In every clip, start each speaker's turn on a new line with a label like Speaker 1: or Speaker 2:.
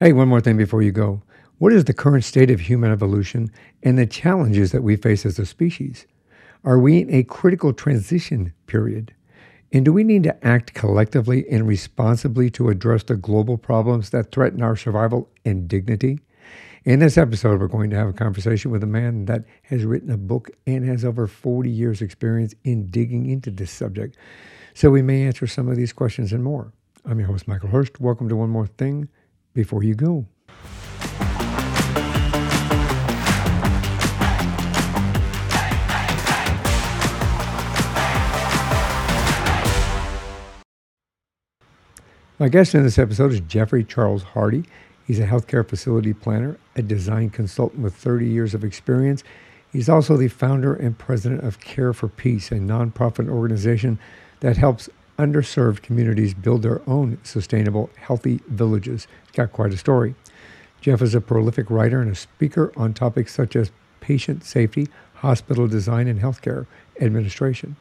Speaker 1: Hey, one more thing before you go. What is the current state of human evolution and the challenges that we face as a species? Are we in a critical transition period? And do we need to act collectively and responsibly to address the global problems that threaten our survival and dignity? In this episode, we're going to have a conversation with a man that has written a book and has over 40 years' experience in digging into this subject. So we may answer some of these questions and more. I'm your host, Michael Hurst. Welcome to One More Thing Before You Go. My guest in this episode is Jeffrey Charles Hardy. He's a healthcare facility planner, a design consultant with 30 years of experience. He's also the founder and president of Care for Peace, a nonprofit organization that helps underserved communities build their own sustainable, healthy villages. He's got quite a story. Jeff is a prolific writer and a speaker on topics such as patient safety, hospital design, and healthcare administration.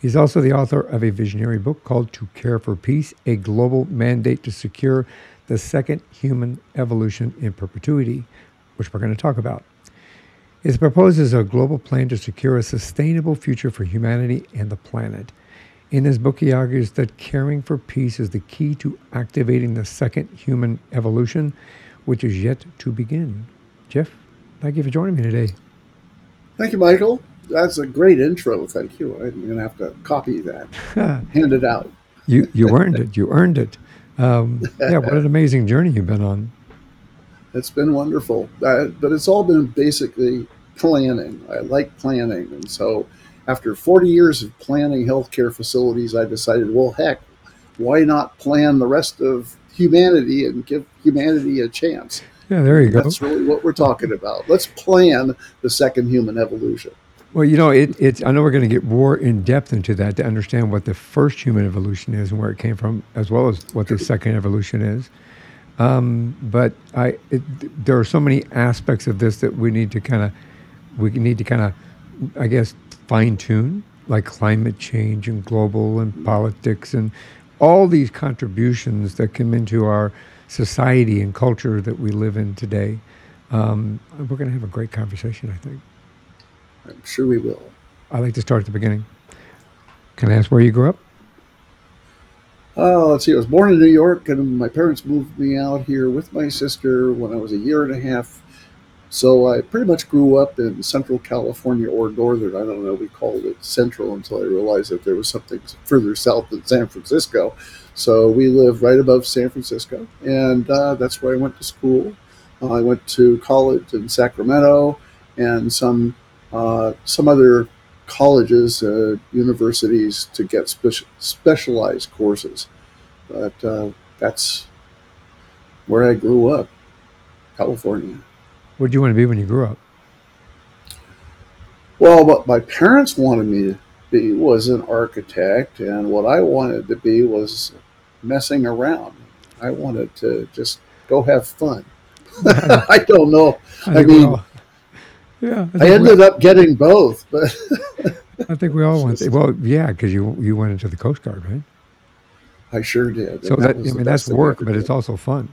Speaker 1: He's also the author of a visionary book called To Care for Peace A Global Mandate to Secure the Second Human Evolution in Perpetuity, which we're going to talk about. It proposes a global plan to secure a sustainable future for humanity and the planet. In his book, he argues that caring for peace is the key to activating the second human evolution, which is yet to begin. Jeff, thank you for joining me today.
Speaker 2: Thank you, Michael that's a great intro. Thank you. I'm going to have to copy that, hand it out.
Speaker 1: You you earned it. You earned it. Um, yeah, what an amazing journey you've been on.
Speaker 2: It's been wonderful, uh, but it's all been basically planning. I like planning, and so after 40 years of planning healthcare facilities, I decided, well, heck, why not plan the rest of humanity and give humanity a chance?
Speaker 1: Yeah, there you go.
Speaker 2: That's really what we're talking about. Let's plan the second human evolution.
Speaker 1: Well, you know, it, it's. I know we're going to get more in depth into that to understand what the first human evolution is and where it came from, as well as what the second evolution is. Um, but I, it, there are so many aspects of this that we need to kind of, we need to kind of, I guess, fine tune, like climate change and global and politics and all these contributions that come into our society and culture that we live in today. Um, we're going to have a great conversation, I think.
Speaker 2: I'm sure we will.
Speaker 1: I like to start at the beginning. Can I ask where you grew up?
Speaker 2: Oh, let's see. I was born in New York, and my parents moved me out here with my sister when I was a year and a half. So I pretty much grew up in Central California or Northern. I don't know. We called it Central until I realized that there was something further south than San Francisco. So we live right above San Francisco, and uh, that's where I went to school. Uh, I went to college in Sacramento and some uh, some other colleges, uh, universities to get spe- specialized courses. But uh, that's where I grew up, California.
Speaker 1: What did you want to be when you grew up?
Speaker 2: Well, what my parents wanted me to be was an architect, and what I wanted to be was messing around. I wanted to just go have fun. I don't know. I, I mean, yeah, I, I ended up getting both, but
Speaker 1: I think we all went. Well, yeah, because you you went into the Coast Guard, right?
Speaker 2: I sure did.
Speaker 1: So that, that I mean, that's work, but it's also fun.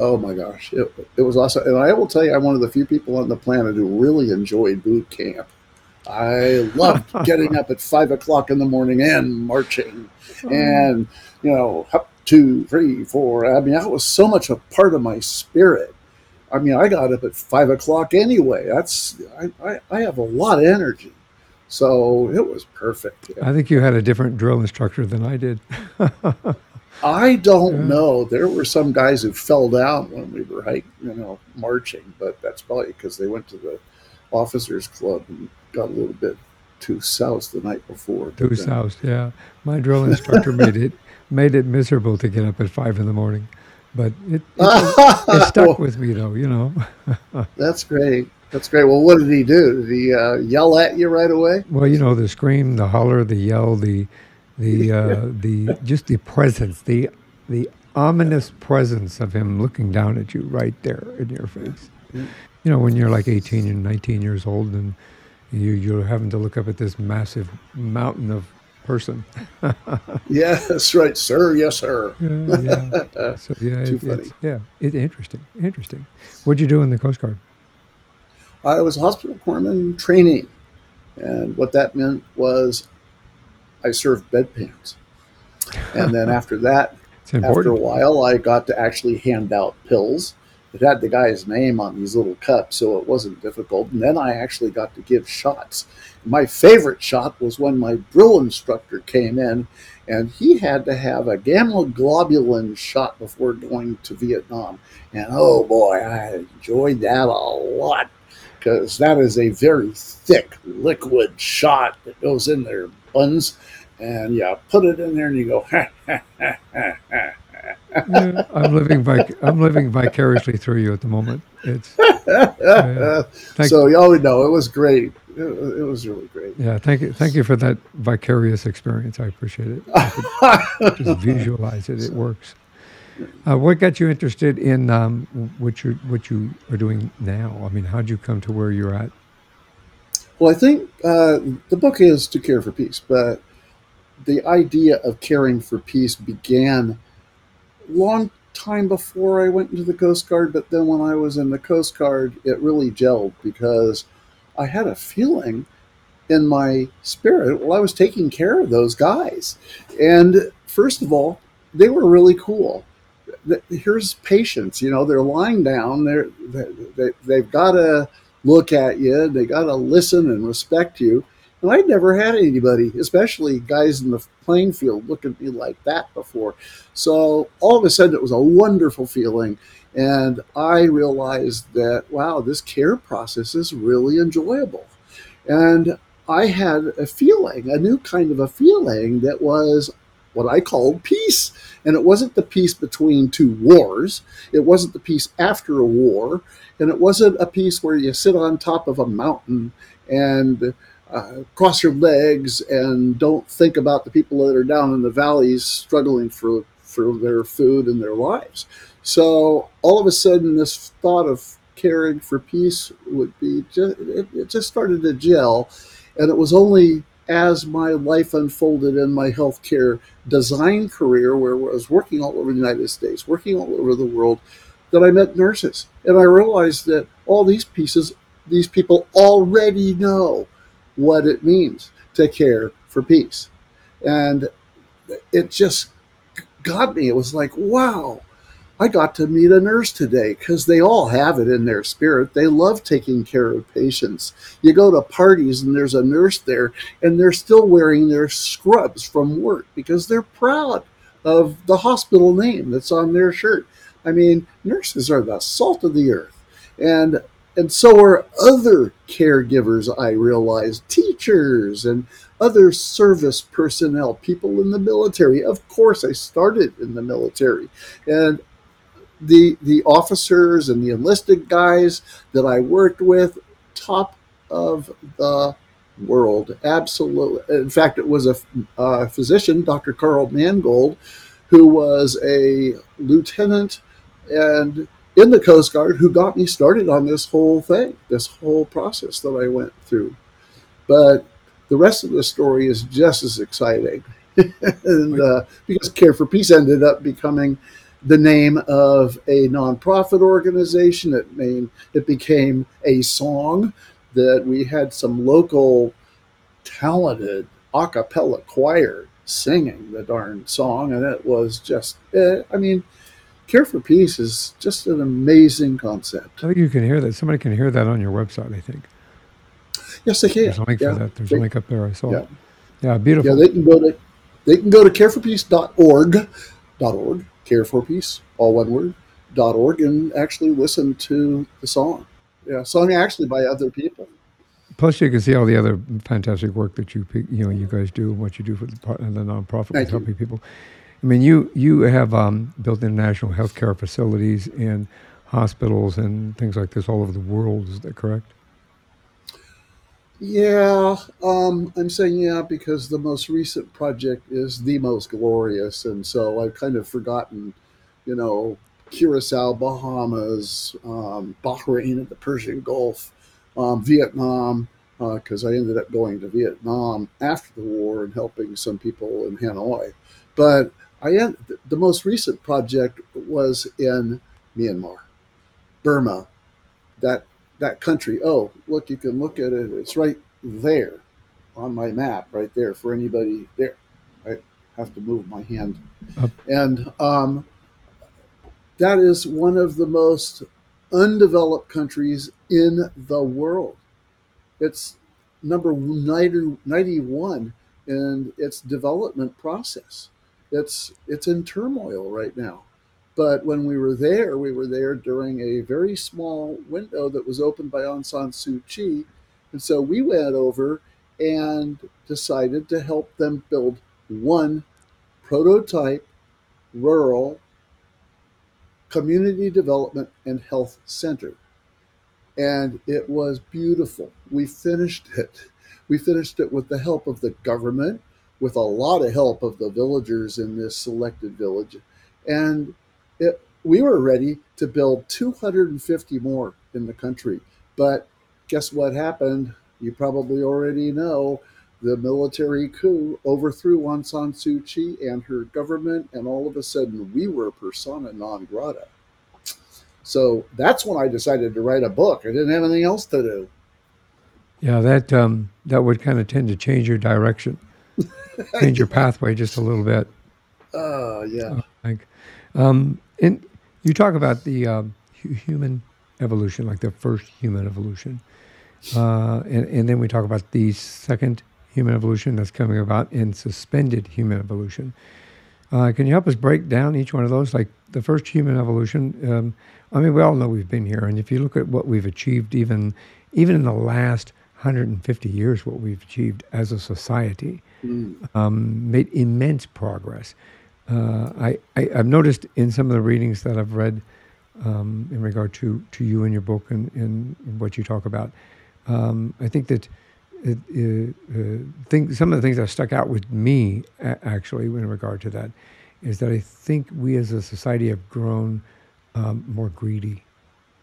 Speaker 2: Oh my gosh, it, it was awesome, and I will tell you, I'm one of the few people on the planet who really enjoyed boot camp. I loved getting up at five o'clock in the morning and marching, oh. and you know, up two, three, four. I mean, that was so much a part of my spirit I mean, I got up at five o'clock anyway. That's I, I, I have a lot of energy, so it was perfect.
Speaker 1: Yeah. I think you had a different drill instructor than I did.
Speaker 2: I don't know. There were some guys who fell down when we were hiking, you know, marching, but that's probably because they went to the officers' club and got a little bit too south the night before.
Speaker 1: Too south, yeah. My drill instructor made it made it miserable to get up at five in the morning but it, it, it stuck with me though, you know.
Speaker 2: that's great. That's great. Well, what did he do? Did he uh, yell at you right away?
Speaker 1: Well, you know, the scream, the holler, the yell, the the uh, the just the presence, the the ominous presence of him looking down at you right there in your face. You know, when you're like 18 and 19 years old and you you're having to look up at this massive mountain of person.
Speaker 2: Yeah, that's right, sir. Yes, sir.
Speaker 1: Yeah, yeah. So yeah,
Speaker 2: Too
Speaker 1: it,
Speaker 2: funny.
Speaker 1: it's yeah, it, interesting, interesting. What'd you do in the Coast Guard?
Speaker 2: I was a hospital corpsman training, and what that meant was I served bedpans. And then after that, after a while, I got to actually hand out pills. It had the guy's name on these little cups, so it wasn't difficult. And then I actually got to give shots. My favorite shot was when my drill instructor came in, and he had to have a gamma globulin shot before going to Vietnam. And oh boy, I enjoyed that a lot because that is a very thick liquid shot that goes in their buns. And yeah, put it in there and you go, ha, ha, ha, ha, ha.
Speaker 1: Yeah, I'm living vic- I'm living vicariously through you at the moment. It's Thank-
Speaker 2: so oh, y'all would know it was great. It, it was really great.
Speaker 1: yeah. Thank you, thank you for that vicarious experience. I appreciate it. I just visualize it. It works. Uh, what got you interested in um, what you what you are doing now? I mean, how'd you come to where you're at?
Speaker 2: Well, I think uh, the book is to care for peace, but the idea of caring for peace began long time before I went into the Coast Guard. But then when I was in the Coast Guard, it really gelled because I had a feeling in my spirit while I was taking care of those guys. And first of all, they were really cool. Here's patients, you know, they're lying down, they're, they, they, they've got to look at you, they got to listen and respect you. And I'd never had anybody, especially guys in the playing field, look at me like that before. So all of a sudden, it was a wonderful feeling. And I realized that, wow, this care process is really enjoyable. And I had a feeling, a new kind of a feeling that was what I called peace. And it wasn't the peace between two wars, it wasn't the peace after a war, and it wasn't a peace where you sit on top of a mountain and uh, cross your legs and don't think about the people that are down in the valleys struggling for, for their food and their lives. So all of a sudden, this thought of caring for peace would be just, it, it just started to gel. And it was only as my life unfolded in my healthcare design career, where I was working all over the United States, working all over the world, that I met nurses. And I realized that all these pieces, these people already know what it means to care for peace. And it just got me. It was like, wow, I got to meet a nurse today because they all have it in their spirit. They love taking care of patients. You go to parties and there's a nurse there, and they're still wearing their scrubs from work because they're proud of the hospital name that's on their shirt. I mean, nurses are the salt of the earth. And and so are other caregivers, I realize, teachers and other service personnel, people in the military. Of course, I started in the military. And the the officers and the enlisted guys that I worked with, top of the world, absolutely. In fact, it was a, a physician, Dr. Carl Mangold, who was a lieutenant and in the Coast Guard, who got me started on this whole thing, this whole process that I went through. But the rest of the story is just as exciting, and uh, because Care for Peace ended up becoming the name of a nonprofit organization. It named it became a song that we had some local talented a cappella choir singing the darn song, and it was just, eh, I mean, Care for Peace is just an amazing concept.
Speaker 1: I think you can hear that. Somebody can hear that on your website. I think
Speaker 2: Yes, they can.
Speaker 1: there's a link
Speaker 2: yeah.
Speaker 1: for that. There's
Speaker 2: They-
Speaker 1: a link up there. I saw
Speaker 2: yeah.
Speaker 1: it. Yeah, beautiful.
Speaker 2: Yeah, they can go to they can go to careforpeace.org, dot org, care for peace, all one word, dot org, and actually listen to the song. Yeah, sung actually by other people.
Speaker 1: Plus, you can see all the other fantastic work that you you know you guys do and what you do for the, the nonprofit
Speaker 2: Thank
Speaker 1: with helping people. I mean, you you have um, built international healthcare facilities and hospitals and things like this all over the world. Is that correct?
Speaker 2: Yeah, um, I'm saying yeah because the most recent project is the most glorious, and so I've kind of forgotten, you know, Curacao, Bahamas, um, Bahrain, and the Persian Gulf, um, Vietnam, because I ended up going to Vietnam after the war and helping some people in Hanoi. But I the most recent project was in Myanmar, Burma, that that country. Oh, look, you can look at it. It's right there on my map, right there for anybody there. I have to move my hand,
Speaker 1: Up.
Speaker 2: and um, that is one of the most undeveloped countries in the world. It's number 90, 91 in its development process. It's it's in turmoil right now. But when we were there, we were there during a very small window that was opened by Aung San Suu Kyi. And so we went over and decided to help them build one prototype rural community development and health center. And it was beautiful. We finished it. We finished it with the help of the government, with a lot of help of the villagers in this selected village. And it, we were ready to build 250 more in the country. But guess what happened? You probably already know the military coup overthrew Aung San Suu Kyi and her government, and all of a sudden we were persona non grata. So that's when I decided to write a book. I didn't have anything else to do.
Speaker 1: Yeah, that um, that would kind of tend to change your direction, change your pathway just a little bit.
Speaker 2: Uh, yeah.
Speaker 1: Like, um, and you talk about the um, human evolution, like the first human evolution, uh, and, and then we talk about the second human evolution that's coming about in suspended human evolution. Uh, can you help us break down each one of those? Like the first human evolution. Um, I mean, we all know we've been here, and if you look at what we've achieved, even even in the last 150 years, what we've achieved as a society,
Speaker 2: Mm.
Speaker 1: um, made immense progress. Uh, I, I I've noticed in some of the readings that I've read um, in regard to to you and your book and, and what you talk about. Um, I think that it, uh, uh, some of the things that stuck out with me a- actually in regard to that is that I think we as a society have grown um, more greedy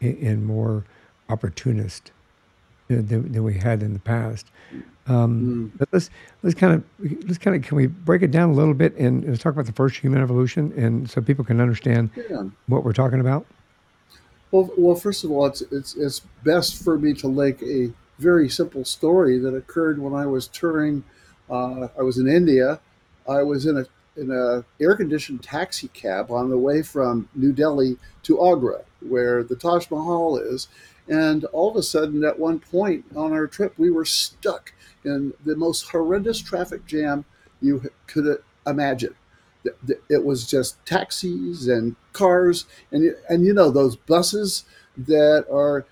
Speaker 1: and, and more opportunist than, than we had in the past. Um,
Speaker 2: Mm.
Speaker 1: but let's let's kind of let's kind of can we break it down a little bit and talk about the first human evolution and so people can understand
Speaker 2: Yeah.
Speaker 1: what we're talking about.
Speaker 2: Well, well, first of all, it's it's it's best for me to link a very simple story that occurred when I was touring. Uh, I was in India. I was in a in a air conditioned taxi cab on the way from New Delhi to Agra, where the Taj Mahal is, and all of a sudden, at one point on our trip, we were stuck in the most horrendous traffic jam you could imagine. It was just taxis and cars, and and you know those buses that are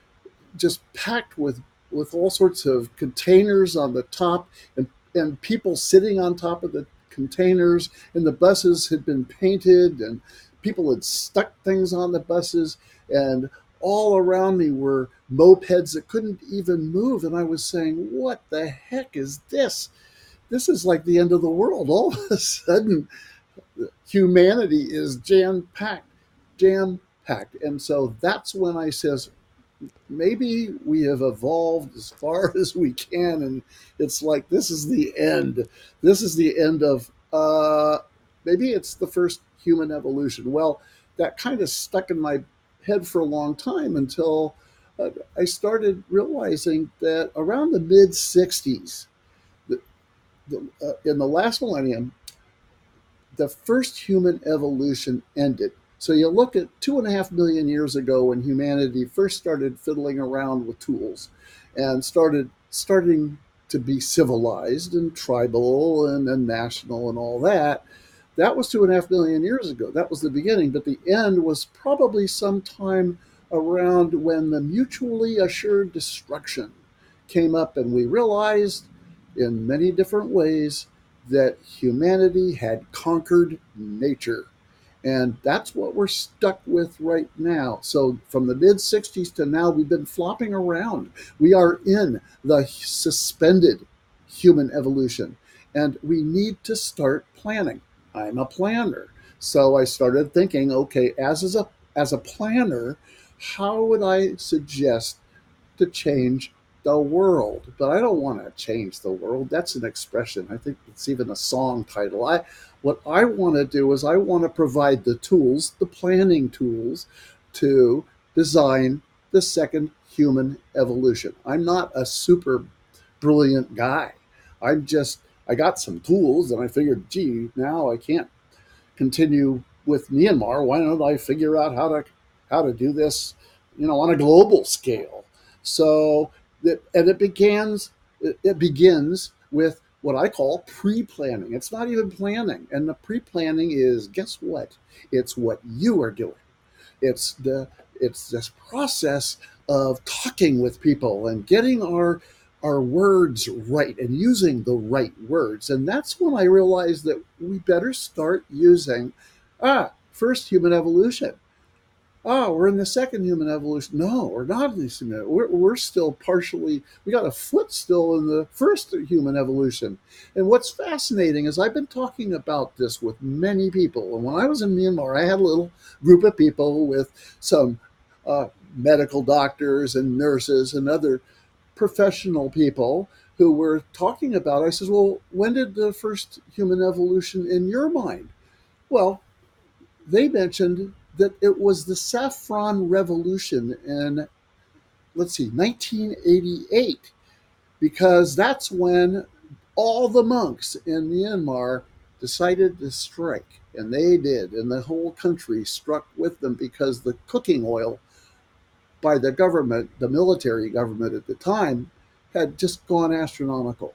Speaker 2: just packed with with all sorts of containers on the top and and people sitting on top of the containers and the buses had been painted and people had stuck things on the buses and all around me were mopeds that couldn't even move and i was saying what the heck is this? This is like the end of the world. All of a sudden humanity is jam packed jam packed and so that's when i says maybe we have evolved as far as we can and it's like this is the end. This is the end of uh maybe it's the first human evolution. Well that kind of stuck in my head for a long time until uh, i started realizing that around the mid 60s the, the, uh, in the last millennium the first human evolution ended so you look at two and a half million years ago when humanity first started fiddling around with tools and started starting to be civilized and tribal and, and national and all that. That was two and a half million years ago. That was the beginning, but the end was probably sometime around when the mutually assured destruction came up, and we realized in many different ways that humanity had conquered nature. And that's what we're stuck with right now. So, from the mid 60s to now, we've been flopping around. We are in the suspended human evolution, and we need to start planning. I'm a planner. So, I started thinking okay, as, as, a, as a planner, how would I suggest to change the world, but I don't want to change the world. That's an expression. I think it's even a song title. I what I want to do is I want to provide the tools, the planning tools to design the second human evolution. I'm not a super brilliant guy. I'm just I got some tools and I figured, gee, now I can't continue with Myanmar. Why don't I figure out how to how to do this, you know, on a global scale? So that and it begins it, begins with what I call pre-planning. It's not even planning. And the pre-planning is guess what? It's what you are doing. It's the it's this process of talking with people and getting our our words right and using the right words. And that's when I realized that we better start using ah, first human evolution oh, we're in the second human evolution. No, we're not in the human. We're, we're still partially. We got a foot still in the first human evolution. And what's fascinating is I've been talking about this with many people. And when I was in Myanmar, I had a little group of people with some uh, medical doctors and nurses and other professional people who were talking about. I says, well, when did the first human evolution in your mind? Well, they mentioned that it was the Saffron Revolution in, let's see, 1988, because that's when all the monks in Myanmar decided to strike. And they did. And the whole country struck with them because the cooking oil by the government, the military government at the time, had just gone astronomical.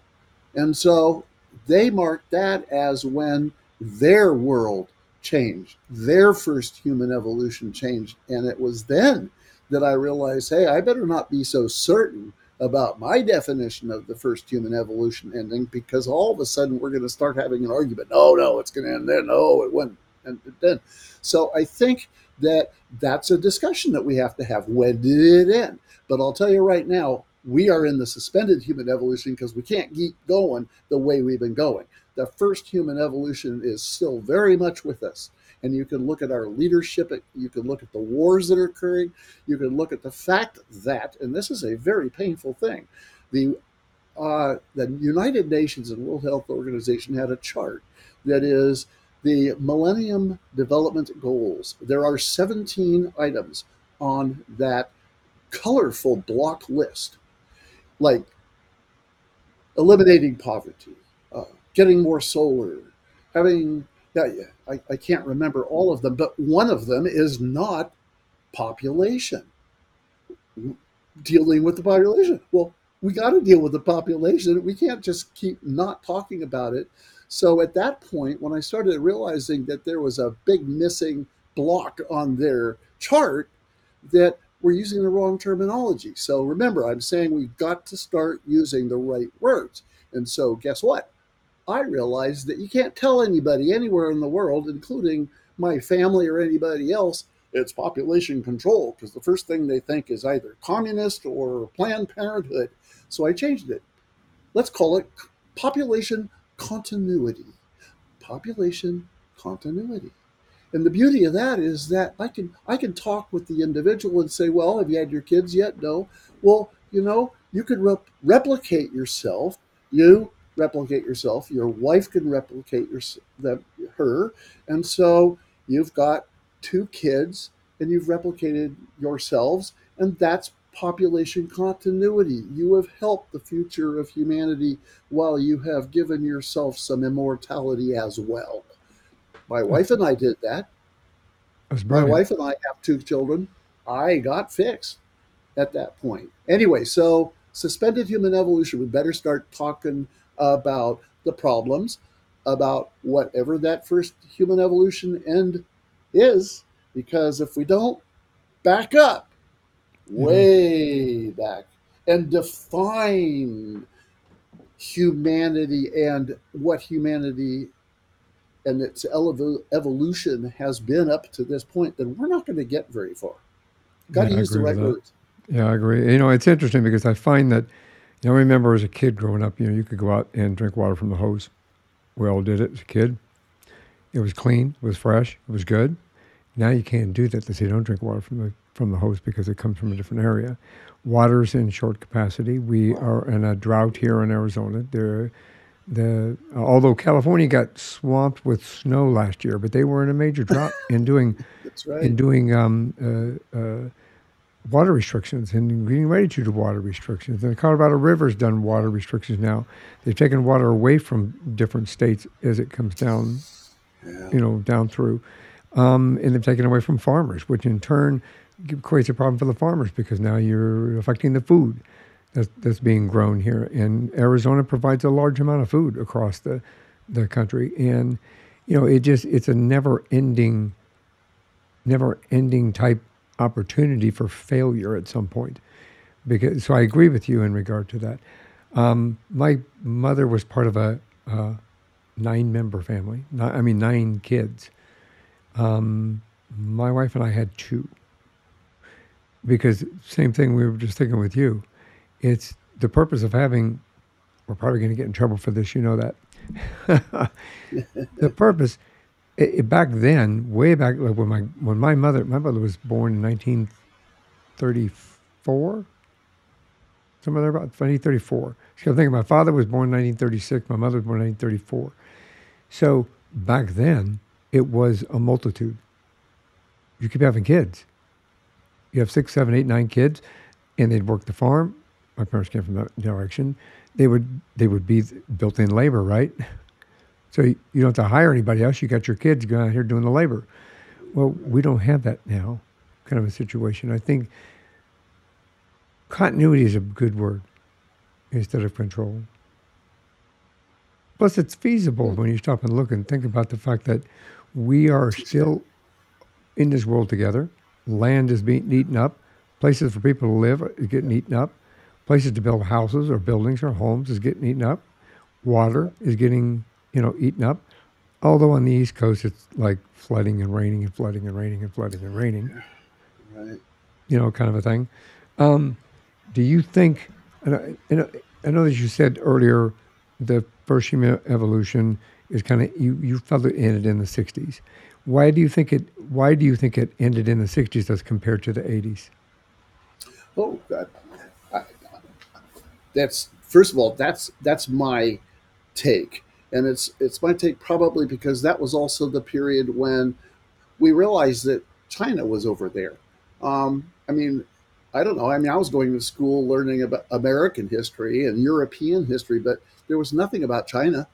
Speaker 2: And so they marked that as when their world changed. Their first human evolution changed. And it was then that I realized hey, I better not be so certain about my definition of the first human evolution ending because all of a sudden we're going to start having an argument. No, no, it's going to end then. No, it wouldn't. And then, so I think that that's a discussion that we have to have. When did it end? But I'll tell you right now, we are in the suspended human evolution because we can't keep going the way we've been going the first human evolution is still very much with us. And you can look at our leadership, you can look at the wars that are occurring, you can look at the fact that, and this is a very painful thing, the uh, the United Nations and World Health Organization had a chart that is the Millennium Development Goals. There are 17 items on that colorful block list, like eliminating poverty, uh, getting more solar, having yeah, I, I can't remember all of them, but one of them is not population. Dealing with the population. Well, we got to deal with the population. We can't just keep not talking about it. So at that point, when I started realizing that there was a big missing block on their chart, that we're using the wrong terminology. So remember, I'm saying we've got to start using the right words. And so guess what? I realized that you can't tell anybody anywhere in the world, including my family or anybody else, it's population control because the first thing they think is either communist or Planned Parenthood. So I changed it. Let's call it population continuity. Population continuity. And the beauty of that is that I can I can talk with the individual and say, "Well, have you had your kids yet?" No. Well, you know, you could rep- replicate yourself. You replicate yourself. Your wife can replicate your, the, her. And so you've got two kids and you've replicated yourselves. And that's population continuity. You have helped the future of humanity while you have given yourself some immortality as well. My hmm. wife and I did that. My wife and I have two children. I got fixed at that point. Anyway, so suspended human evolution, we better start talking about the problems, about whatever that first human evolution end is, because if we don't back up, mm-hmm. way back, and define humanity and what humanity and its evolution has been up to this point, then we're not going to get very far. Got to yeah, use the right words.
Speaker 1: Yeah, I agree. You know, it's interesting because I find that you know, I remember as a kid growing up, you know, you could go out and drink water from the hose. We all did it as a kid. It was clean, it was fresh, it was good. Now you can't do that. They say don't drink water from the from the hose because it comes from a different area. Water's in short capacity. We are in a drought here in Arizona. There, the although California got swamped with snow last year, but they were in a major drought in doing
Speaker 2: right.
Speaker 1: in doing um, uh, uh, water restrictions and getting ready to do water restrictions. And the Colorado River's done water restrictions now. They've taken water away from different states as it comes down,
Speaker 2: Yeah.
Speaker 1: you know, down through, um, and they've taken away from farmers, which in turn creates a problem for the farmers because now you're affecting the food that's, that's being grown here. And Arizona provides a large amount of food across the the country, and you know, it just it's a never ending never ending type opportunity for failure at some point. Because so I agree with you in regard to that. Um, my mother was part of a, uh nine member family. I mean nine kids. Um, my wife and I had two. Because same thing we were just thinking with you. It's the purpose of having. We're probably going to get in trouble for this. You know that. the purpose it, it- back then, way back like when my when my mother my mother was born in 1934, somewhere about 1934. So I'm thinking my father was born in 1936, my mother was born in 1934. So back then, it was a multitude. You keep having kids. You have six, seven, eight, nine kids, and they'd work the farm. My parents came from that direction. They would they would be built-in labor, right? So you, you don't have to hire anybody else. You got your kids going out here doing the labor. Well, we don't have that now, kind of a situation. I think continuity is a good word instead of control. Plus, it's feasible when you stop and look and think about the fact that we are still in this world together. Land is being eaten up. Places for people to live is getting eaten up. Places to build houses or buildings or homes is getting eaten up. Water is getting, you know, eaten up. Although on the East Coast it's like flooding and raining and flooding and raining and flooding and raining,
Speaker 2: Right.
Speaker 1: you know, kind of a thing. Um, do you think? And I, and I- I know that you said earlier the first human evolution is kind of you you felt it ended in the '60s. Why do you think it? Why do you think it ended in the '60s as compared to the '80s?
Speaker 2: Oh God. I, that's first of all, that's that's my take, and it's it's my take probably because that was also the period when we realized that China was over there. Um, I mean, I don't know. I mean, I was going to school learning about American history and European history, but there was nothing about China.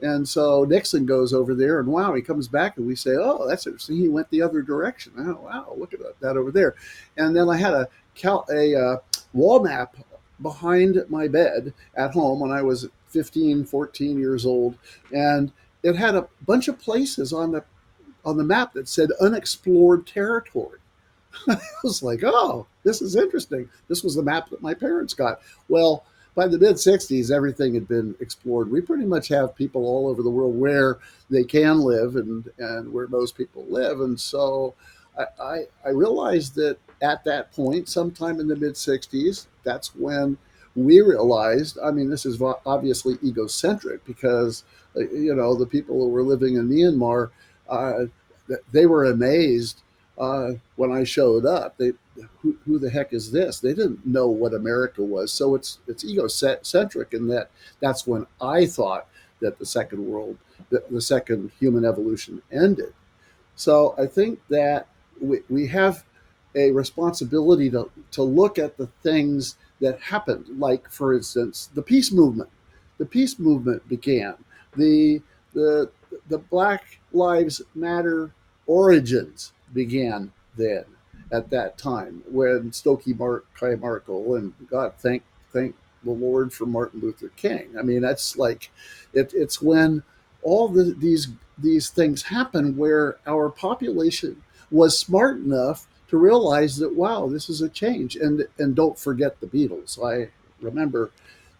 Speaker 2: And so Nixon goes over there, and wow, he comes back, and we say, "Oh, that's interesting. He went the other direction. Oh, wow, look at that, over there." And then I had a cal- a uh, wall map behind my bed at home when I was 15, 14 years old, and it had a bunch of places on the on the map that said unexplored territory. I was like, "Oh, this is interesting." This was the map that my parents got. Well, by the mid 60s, everything had been explored. We pretty much have people all over the world where they can live and, and where most people live. And so I, I, I realized that at that point, sometime in the mid 60s, that's when we realized I mean, this is obviously egocentric because, uh, you know, the people who were living in Myanmar, uh, they were amazed uh, when I showed up. They, who, who the heck is this? They didn't know what America was. So it's it's egocentric in that that's when I thought that the second world, the, the second human evolution ended. So I think that we, we have a responsibility to, to look at the things that happened, like, for instance, the peace movement. The peace movement began. The, the, the Black Lives Matter origins began then at that time when Stokely Mark Kai Markle and God thank thank the Lord for Martin Luther King. I mean that's like it, it's when all the, these these things happen where our population was smart enough to realize that wow this is a change and and don't forget the Beatles. I remember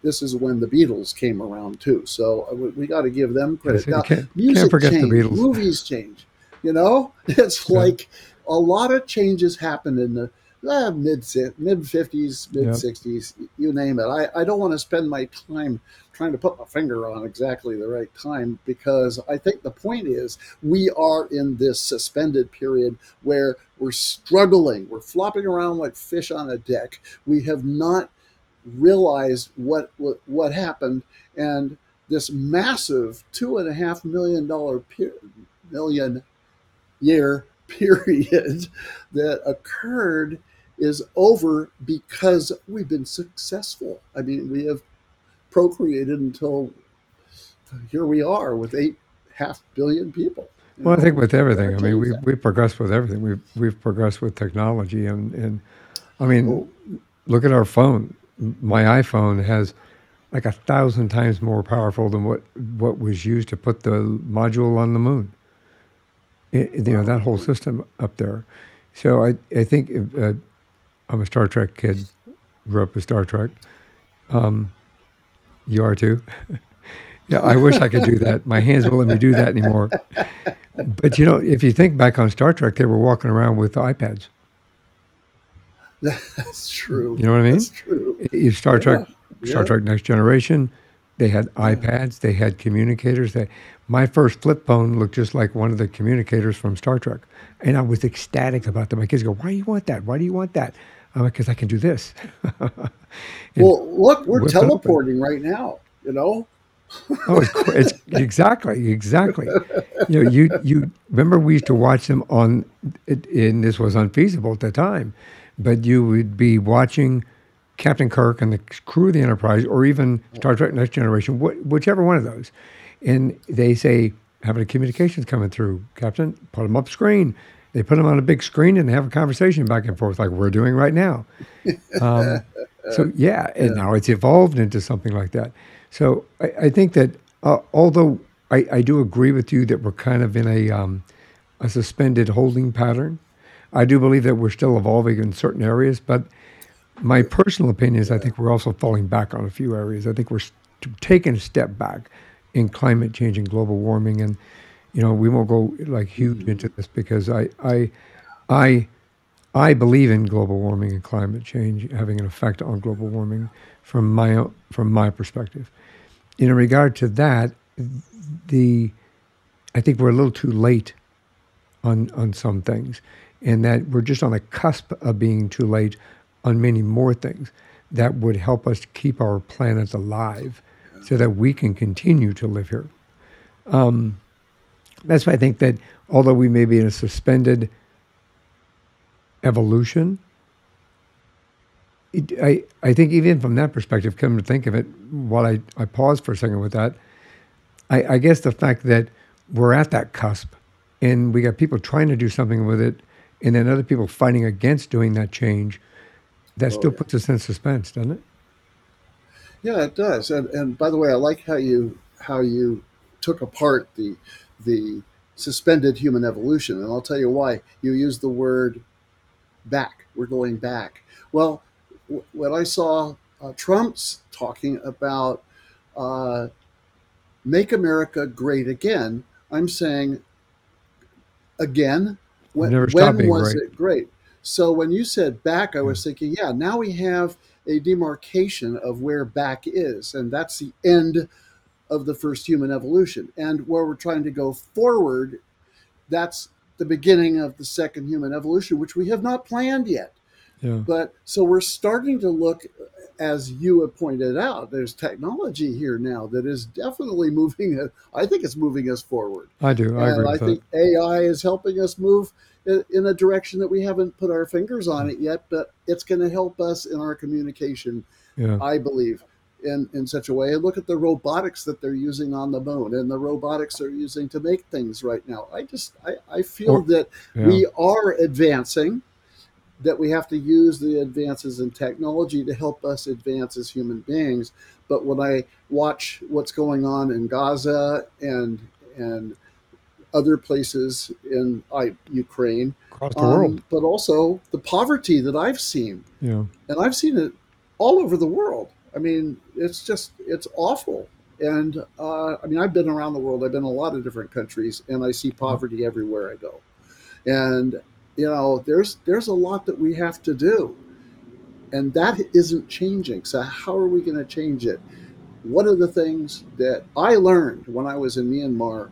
Speaker 2: this is when the Beatles came around too. So uh, we, we got to give them credit. Now,
Speaker 1: can't,
Speaker 2: music
Speaker 1: can't forget
Speaker 2: change,
Speaker 1: the Beatles.
Speaker 2: movies change. You know, it's
Speaker 1: Yeah.
Speaker 2: like a lot of changes happened in the uh, mid mid 50s, mid
Speaker 1: Yep.
Speaker 2: 60s, you name it. I, I don't want to spend my time trying to put my finger on exactly the right time because I think the point is we are in this suspended period where we're struggling, we're flopping around like fish on a deck. We have not realized what what, what happened, and this massive two and a half million dollar per, million year period that occurred is over because we've been successful. I mean, we have procreated until here we are with eight half billion people.
Speaker 1: Well, I think with everything, I mean, we we've progressed with everything. We've we've progressed with technology, and and I
Speaker 2: Oh,
Speaker 1: mean, look at our phone. My iPhone has like a thousand times more powerful than what what was used to put the module on the moon. It, you know that whole system up there. So I I think uh, I'm a Star Trek kid. Grew up with Star Trek. Um, you are too. Yeah, I wish I could do that. My hands won't let me do that anymore. But you know, if you think back on Star Trek, they were walking around with iPads.
Speaker 2: That's true.
Speaker 1: You know what I
Speaker 2: That's
Speaker 1: mean?
Speaker 2: true.
Speaker 1: I- Star Trek, Star
Speaker 2: Yeah.
Speaker 1: Trek Next Generation, they had
Speaker 2: Yeah.
Speaker 1: iPads, they had communicators. They, my first flip phone looked just like one of the communicators from Star Trek, and I was ecstatic about them. My kids go, "Why do you want that? Why do you want that?" I'm like, "Because I can do this,"
Speaker 2: Well, look, we're teleporting right now. You know.
Speaker 1: Oh, it's, it's exactly, exactly. You know, you you remember we used to watch them on, and this was unfeasible at the time, but you would be watching Captain Kirk and the crew of the Enterprise, or even Star Trek Next Generation, wh- whichever one of those, and they say having a communications coming through, Captain, put them up screen. They put them on a big screen and they have a conversation back and forth like we're doing right now. Um, so yeah, and
Speaker 2: Yeah.
Speaker 1: now it's evolved into something like that. So I, I think that uh, although I, I do agree with you that we're kind of in a um, a suspended holding pattern, I do believe that we're still evolving in certain areas. But my personal opinion is I think we're also falling back on a few areas. I think we're st- taking a step back in climate change and global warming, and you know we won't go like huge into mm-hmm. this because I I I I believe in global warming and climate change having an effect on global warming from my from my perspective. In regard to that, the I think we're a little too late on on some things, and that we're just on the cusp of being too late on many more things that would help us keep our planet alive, so that we can continue to live here. Um, that's why I think that although we may be in a suspended evolution, it, I, I think even from that perspective, come to think of it, while I, I pause for a second with that, I, I guess the fact that we're at that cusp and we got people trying to do something with it and then other people fighting against doing that change, that
Speaker 2: Oh
Speaker 1: still
Speaker 2: yeah.
Speaker 1: puts us in suspense, doesn't it?
Speaker 2: Yeah, it does. And and by the way, I like how you how you took apart the the suspended human evolution, and I'll tell you why. You use the word back. We're going back. Well, w- when I saw uh, Trump's talking about uh, make America great again, I'm saying again. When when was
Speaker 1: great.
Speaker 2: it great? So when you said back, I was thinking, yeah, now we have a demarcation of where back is, and that's the end of the first human evolution. And where we're trying to go forward, that's the beginning of the second human evolution, which we have not planned yet.
Speaker 1: Yeah,
Speaker 2: But so we're starting to look, as you have pointed out, there's technology here now that is definitely moving. I think it's moving us forward.
Speaker 1: I do. I
Speaker 2: And
Speaker 1: agree
Speaker 2: I
Speaker 1: with that.
Speaker 2: think AI is helping us move in a direction that we haven't put our fingers on it yet, but it's going to help us in our communication
Speaker 1: Yeah,
Speaker 2: I believe, in, in such a way. And look at the robotics that they're using on the moon and the robotics they're using to make things right now. I just I, I feel
Speaker 1: or
Speaker 2: that
Speaker 1: yeah,
Speaker 2: we are advancing, that we have to use the advances in technology to help us advance as human beings. But when I watch what's going on in Gaza and and other places in I, Ukraine,
Speaker 1: across the world.
Speaker 2: um, but also the poverty that I've seen
Speaker 1: Yeah,
Speaker 2: and I've seen it all over the world. I mean, it's just it's awful. And uh, I mean, I've been around the world. I've been in a lot of different countries, and I see poverty everywhere I go. And you know, there's there's a lot that we have to do, and that isn't changing. So how are we going to change it? One of the things that I learned when I was in Myanmar,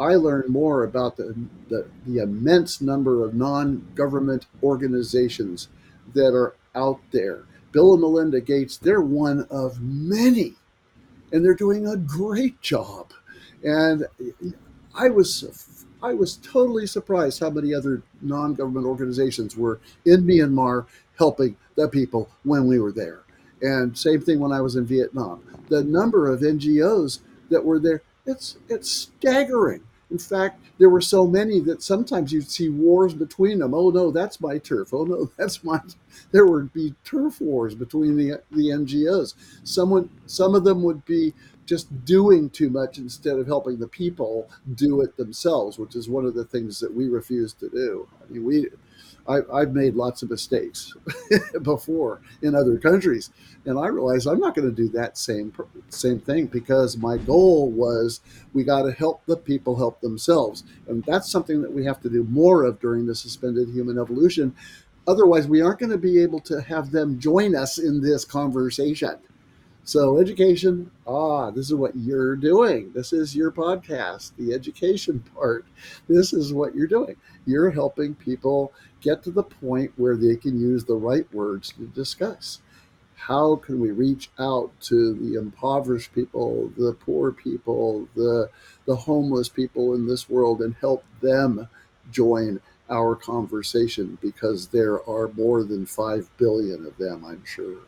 Speaker 2: I learned more about the the, the immense number of non-government organizations that are out there. Bill and Melinda Gates, they're one of many, and they're doing a great job. And I was I was totally surprised how many other non-government organizations were in Myanmar helping the people when we were there. And same thing when I was in Vietnam. The number of NGOs that were there, it's it's staggering. In fact, there were so many that sometimes you'd see wars between them. Oh no, that's my turf. Oh no, that's my. There would be turf wars between the the NGOs. Someone, some of them would be just doing too much instead of helping the people do it themselves, which is one of the things that we refuse to do. I mean, we, I, I've made lots of mistakes before in other countries, and I realized I'm not going to do that same same thing because my goal was we got to help the people help themselves, and that's something that we have to do more of during the suspended human evolution. Otherwise, we aren't going to be able to have them join us in this conversation. So, education, ah, this is what you're doing. This is your podcast, the education part. This is what you're doing. You're helping people get to the point where they can use the right words to discuss. How can we reach out to the impoverished people, the poor people, the, the homeless people in this world and help them join our conversation because there are more than 5 billion of them, I'm sure.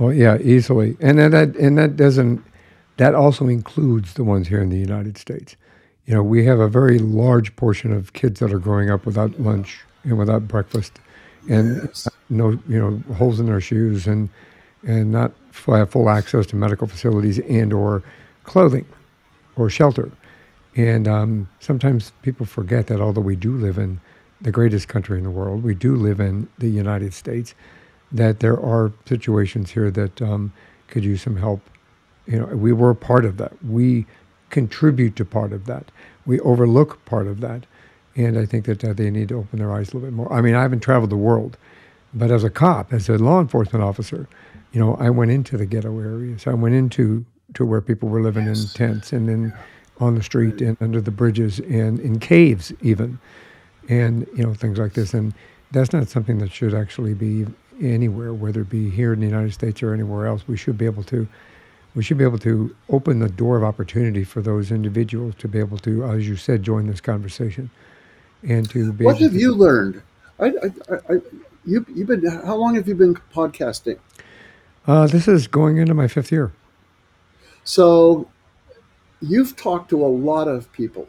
Speaker 1: Well, yeah, easily, and then that and that doesn't that also includes the ones here in the United States. You know, we have a very large portion of kids that are growing up without lunch and without breakfast, and
Speaker 2: Yes.
Speaker 1: no, you know, holes in their shoes and and not have full access to medical facilities and or clothing or shelter. And um, sometimes people forget that although we do live in the greatest country in the world, we do live in the United States, that there are situations here that um, could use some help. You know, we were a part of that. We contribute to part of that. We overlook part of that. And I think that uh, they need to open their eyes a little bit more. I mean, I haven't traveled the world, but as a cop, as a law enforcement officer, you know, I went into the ghetto areas. I went into to where people were living in tents and in on the street and under the bridges and in caves even, and you know things like this. And that's not something that should actually be anywhere, whether it be here in the United States or anywhere else. We should be able to we should be able to open the door of opportunity for those individuals to be able to, as you said, join this conversation and to be
Speaker 2: What
Speaker 1: able
Speaker 2: have
Speaker 1: to.
Speaker 2: you learned? I, I, I, you, you've been, how long have you been podcasting?
Speaker 1: Uh, this is going into my fifth year.
Speaker 2: So you've talked to a lot of people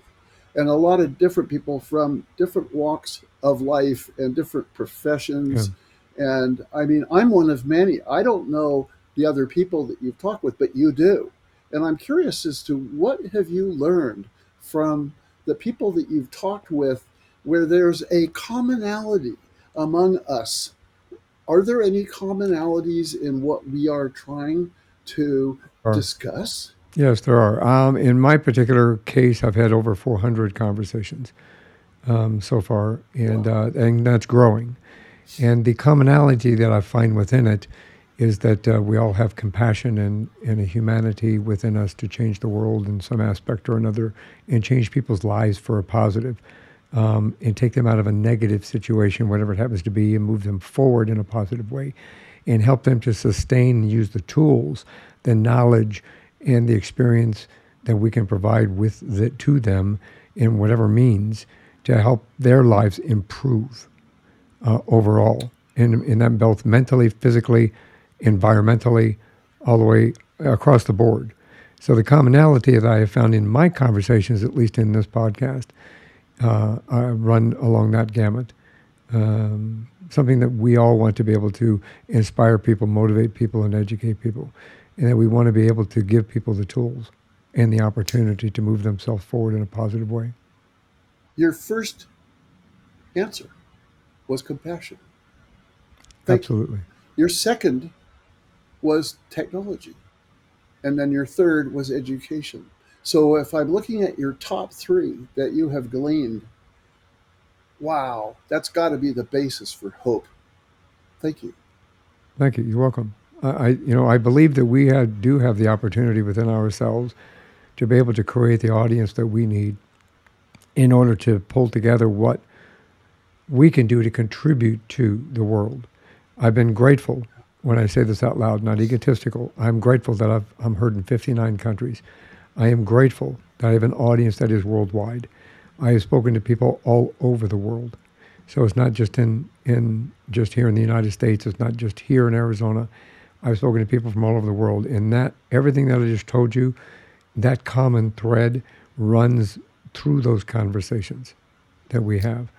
Speaker 2: and a lot of different people from different walks of life and different professions. And I mean, I'm one of many. I don't know the other people that you've talked with, but you do. And I'm curious as to what have you learned from the people that you've talked with where there's a commonality among us. Are there any commonalities in what we are trying to
Speaker 1: Or-
Speaker 2: discuss?
Speaker 1: Yes, there are. Um, in my particular case, I've had over 400 conversations um, so far, and uh, and that's growing. And the commonality that I find within it is that uh, we all have compassion and, and a humanity within us to change the world in some aspect or another, and change people's lives for a positive, um, and take them out of a negative situation, whatever it happens to be, and move them forward in a positive way, and help them to sustain and use the tools, the knowledge, and the experience that we can provide with the, to them in whatever means to help their lives improve uh, overall, and in that both mentally, physically, environmentally, all the way across the board. So the commonality that I have found in my conversations, at least in this podcast, uh, run along that gamut. Um, something that we all want to be able to inspire people, motivate people, and educate people, and that we want to be able to give people the tools and the opportunity to move themselves forward in a positive way.
Speaker 2: Your first answer was compassion.
Speaker 1: Absolutely.
Speaker 2: Your second was technology. And then your third was education. So if I'm looking at your top three that you have gleaned, wow, that's got to be the basis for hope. Thank you.
Speaker 1: Thank you. You're welcome. I, I you know, I believe that we do have the opportunity within ourselves to be able to create the audience that we need in order to pull together what we can do to contribute to the world. I've been grateful when I say this out loud, not egotistical. I'm grateful that I've, I'm heard in 59 countries. I am grateful that I have an audience that is worldwide. I have spoken to people all over the world. So it's not just in, in just here in the United States. It's not just here in Arizona. I've spoken to people from all over the world. And that everything that I just told you, that common thread runs through those conversations that we have.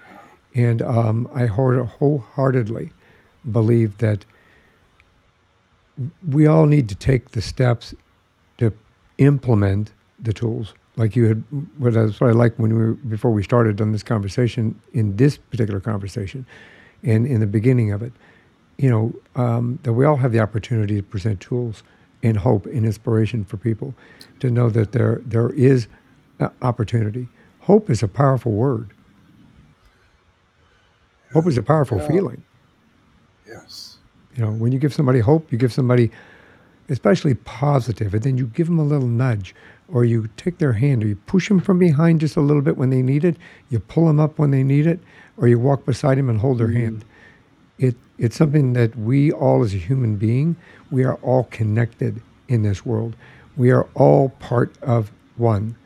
Speaker 1: And um, I wholeheartedly believe that we all need to take the steps to implement the tools. Like you had, what that's what I like when we were, before we started on this conversation, in this particular conversation, and in the beginning of it, you know, um, that we all have the opportunity to present tools and hope and inspiration for people to know that there there is opportunity. Hope is a powerful word. Hope is a powerful
Speaker 2: Yeah.
Speaker 1: feeling.
Speaker 2: Yes.
Speaker 1: You know, when you give somebody hope, you give somebody, especially positive, and then you give them a little nudge, or you take their hand, or you push them from behind just a little bit when they need it, you pull them up when they need it, or you walk beside them and hold their mm-hmm. hand. It it's something that we all, as a human being, we are all connected in this world. We are all part of one,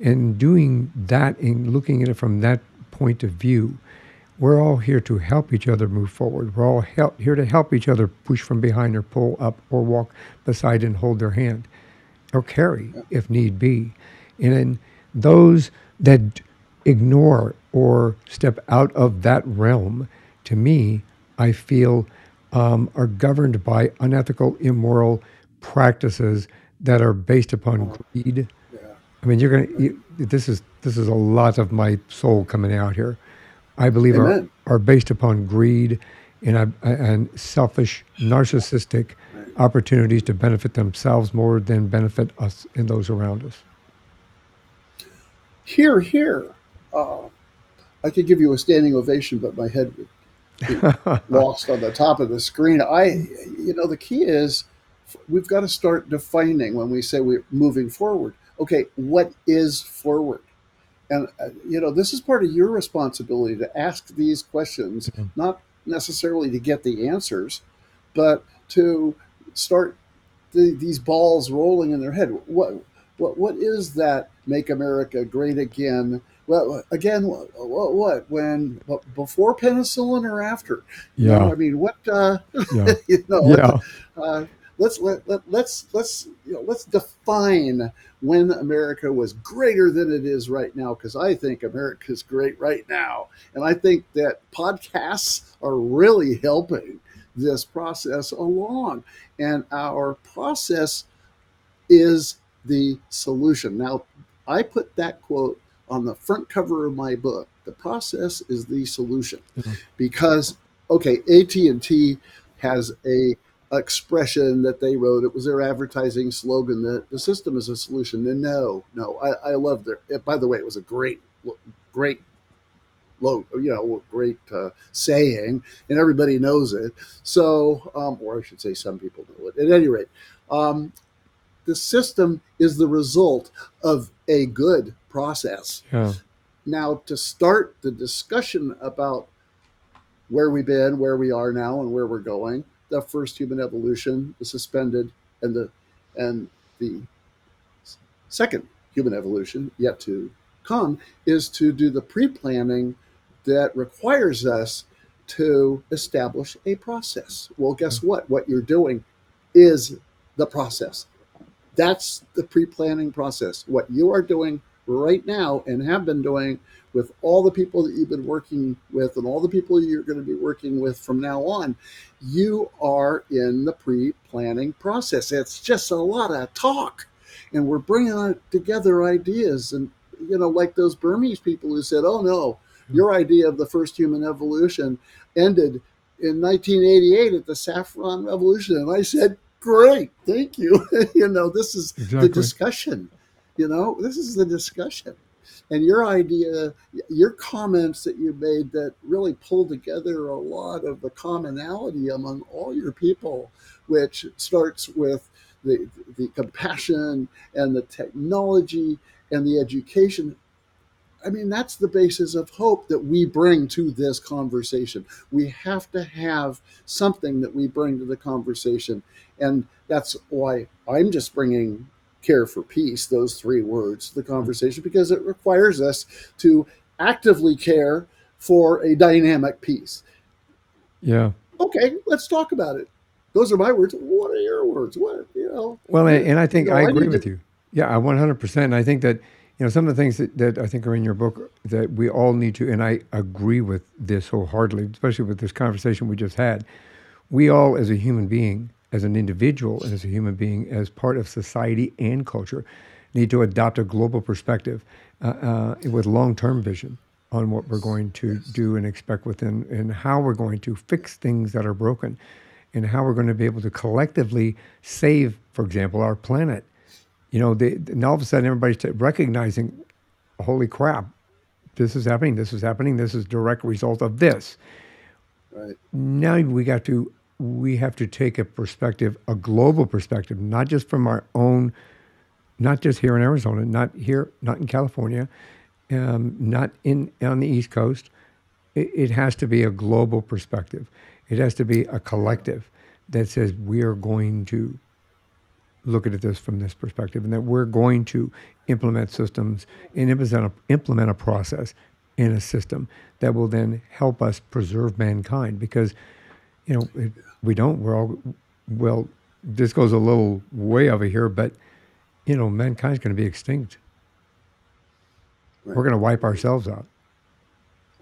Speaker 1: and doing that and looking at it from that point of view we're all here to help each other move forward. We're all help, here to help each other push from behind or pull up or walk beside and hold their hand or carry if need be. And those that ignore or step out of that realm, to me, I feel um, are governed by unethical, immoral practices that are based upon greed.
Speaker 2: Yeah.
Speaker 1: I mean, you're gonna. You, this is this is a lot of my soul coming out here. I believe are
Speaker 2: Amen.
Speaker 1: are based upon greed and uh, and selfish, narcissistic opportunities to benefit themselves more than benefit us and those around us.
Speaker 2: Here, here. Uh, I could give you a standing ovation, but my head would be lost on the top of the screen. I, you know, the key is we've got to start defining when we say we're moving forward. Okay, what is forward? And, uh, you know, this is part of your responsibility to ask these questions,
Speaker 1: Yeah.
Speaker 2: not necessarily to get the answers, but to start the, these balls rolling in their head. What, what, what is that make America great again? Well, again, what, what, what when before penicillin or after? You know,
Speaker 1: Yeah,
Speaker 2: I mean, what, uh,
Speaker 1: yeah,
Speaker 2: you know,
Speaker 1: yeah,
Speaker 2: uh, let's let, let let's let's you know let's define when America was greater than it is right now because I think America's great right now, and I think that podcasts are really helping this process along, and our process is the solution. Now, I put that quote on the front cover of my book. The process is the solution
Speaker 1: yeah,
Speaker 2: because okay, AT&T has a expression that they wrote. It was their advertising slogan that the system is a solution. And no, no, I, I love their. It, by the way, it was a great, great, low, you know, great uh, saying, and everybody knows it. So, um, or I should say, some people know it. At any rate, um, the system is the result of a good process.
Speaker 1: yeah,
Speaker 2: Now, to start the discussion about where we've been, where we are now, and where we're going. The first human evolution, the suspended, and the and the second human evolution yet to come is to do the pre-planning that requires us to establish a process. Well, guess what? What you're doing is the process. That's the pre-planning process. What you are doing right now and have been doing with all the people that you've been working with and all the people you're going to be working with from now on, you are in the pre-planning process. It's just a lot of talk, and we're bringing together ideas and you know like those Burmese people who said, "Oh no, hmm. your idea of the first human evolution ended in 1988 at the Saffron Revolution," and I said, "Great, thank you." you know, this is the discussion. You know, this is the discussion. and your idea, your comments that you made that really pulled together a lot of the commonality among all your people, which starts with the, the compassion and the technology and the education. I mean, that's the basis of hope that we bring to this conversation. We have to have something that we bring to the conversation. And that's why I'm just bringing care for peace, those three words, the hmm. conversation, because it requires us to actively care for a dynamic peace.
Speaker 1: Yeah.
Speaker 2: Okay, let's talk about it. Those are my words. What are your words? What you know?
Speaker 1: Well, and, and I think
Speaker 2: You know,
Speaker 1: I
Speaker 2: I
Speaker 1: agree
Speaker 2: need
Speaker 1: with
Speaker 2: to-
Speaker 1: you. Yeah, I 100%. And I think that, you know, some of the things that, that I think are in your book that we all need to, and I agree with this wholeheartedly, especially with this conversation we just had. We all, as a human being, as an individual, and as a human being, as part of society and culture, need to adopt a global perspective uh, uh, with long term vision on what we're going to do and expect within, and how we're going to fix things that are broken, and how we're going to be able to collectively save, for example, our planet you know, they, and all of a sudden everybody's t- recognizing, holy crap, this is happening, this is happening, this is direct result of this.
Speaker 2: Right.
Speaker 1: Now we got to, we have to take a perspective, a global perspective, not just from our own, not just here in Arizona, not here, not in California, um, not in on the East Coast. It, it has to be a global perspective. It has to be a collective that says we are going to look at this from this perspective and that we're going to implement systems and implement a, implement a process in a system that will then help us preserve mankind because you know it, we don't we're all well this goes a little way over here but you know mankind's going to be extinct we're going to wipe ourselves out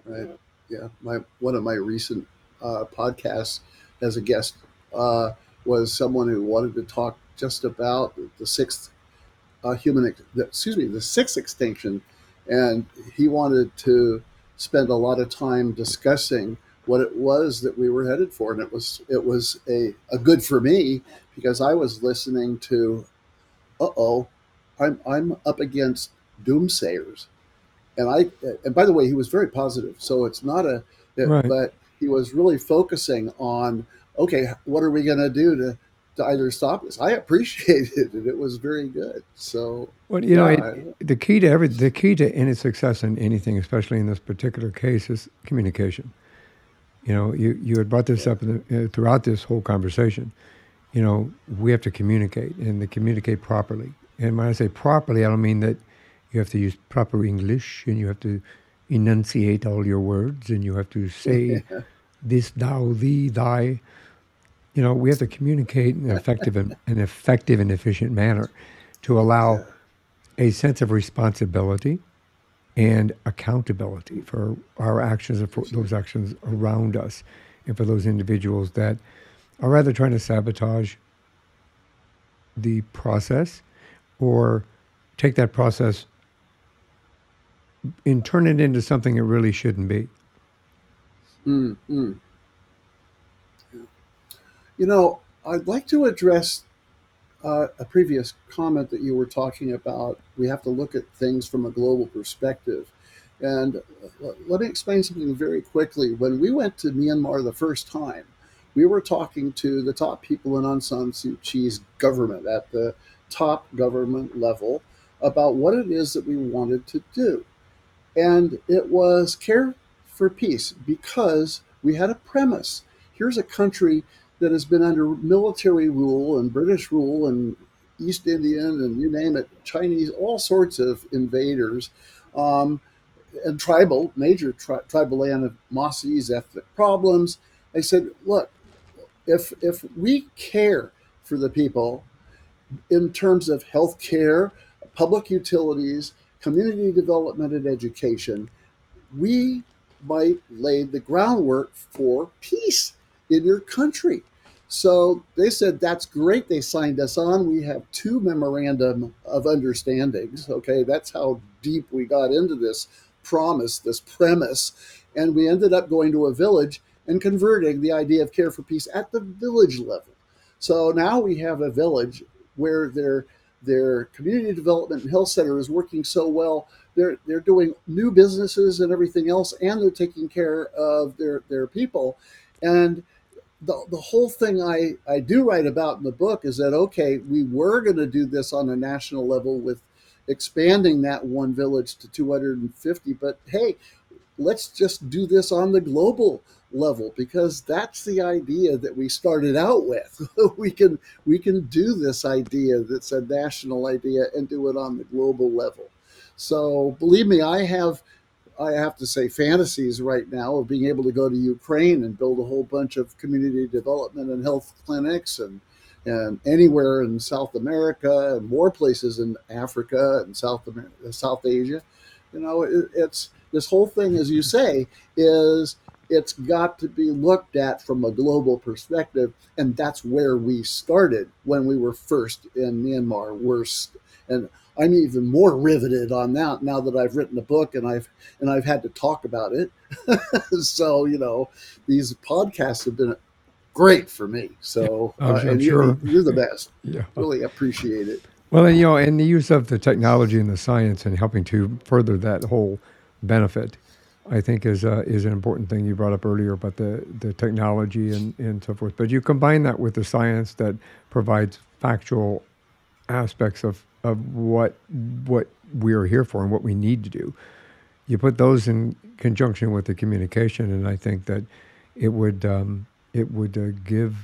Speaker 2: Right. Yeah. My one of my recent uh, podcasts as a guest uh, was someone who wanted to talk just about the sixth uh, human, ex- the- excuse me, the sixth extinction, and he wanted to spend a lot of time discussing what it was that we were headed for, and it was it was a, a good for me because I was listening to, uh oh, I'm I'm up against doomsayers and I and by the way, he was very positive. So it's not a, it-
Speaker 1: Right.
Speaker 2: but he was really focusing on okay, what are we going to do to to either stop this? I appreciated it. It was very good. So
Speaker 1: Well, you know, it, the key to every the key to any success in anything, especially in this particular case, is communication. You know, you, you had brought this up in the, uh, throughout this whole conversation. You know, we have to communicate and to communicate properly. And when I say properly, I don't mean that you have to use proper English and you have to enunciate all your words and you have to say this, thou, thee, thy. You know, we have to communicate in an effective and an effective and efficient manner to allow a sense of responsibility and accountability for our actions and for those actions around us and for those individuals that are rather trying to sabotage the process or take that process and turn it into something it really shouldn't be.
Speaker 2: Mm, mm. You know, I'd like to address uh, a previous comment that you were talking about. We have to look at things from a global perspective. And let me explain something very quickly. When we went to Myanmar the first time, we were talking to the top people in Aung San Suu Kyi's government at the top government level about what it is that we wanted to do. And it was care for peace because we had a premise. Here's a country that has been under military rule and British rule and East Indian and you name it, Chinese, all sorts of invaders, um, and tribal, major tri- tribal animosities, ethnic problems. I said, look, if if we care for the people in terms of health care, public utilities, community development, and education, we might lay the groundwork for peace in your country. So they said, that's great. They signed us on. We have two memorandum of understandings. Okay, that's how deep we got into this promise, this premise. And we ended up going to a village and converting the idea of care for peace at the village level. So now we have a village where their their community development and health center is working so well they're they're doing new businesses and everything else, and they're taking care of their their people. And the, the whole thing I, I do write about in the book is that okay, we were going to do this on a national level with expanding that one village to 250, but hey, let's just do this on the global level because that's the idea that we started out with. we can we can do this idea that's a national idea and do it on the global level. So believe me, I have I have to say fantasies right now of being able to go to Ukraine and build a whole bunch of community development and health clinics and and anywhere in South America and more places in Africa and South America, South Asia. You know, it, it's this whole thing, as you say, is it's got to be looked at from a global perspective, and that's where we started when we were first in Myanmar. We're and I'm even more riveted on that now that I've written a book and I've and I've had to talk about it. so you know, these podcasts have been great for me. So
Speaker 1: I'm,
Speaker 2: uh, and
Speaker 1: sure.
Speaker 2: you're, you're the best.
Speaker 1: Yeah.
Speaker 2: Really appreciate it.
Speaker 1: Well, and you know, and the use of the technology and the science and helping to further that whole benefit, I think is uh, is an important thing you brought up earlier about the the technology and and so forth. But you combine that with the science that provides factual aspects of of what what we are here for and what we need to do. You put those in conjunction with the communication, and I think that it would um, it would uh, give.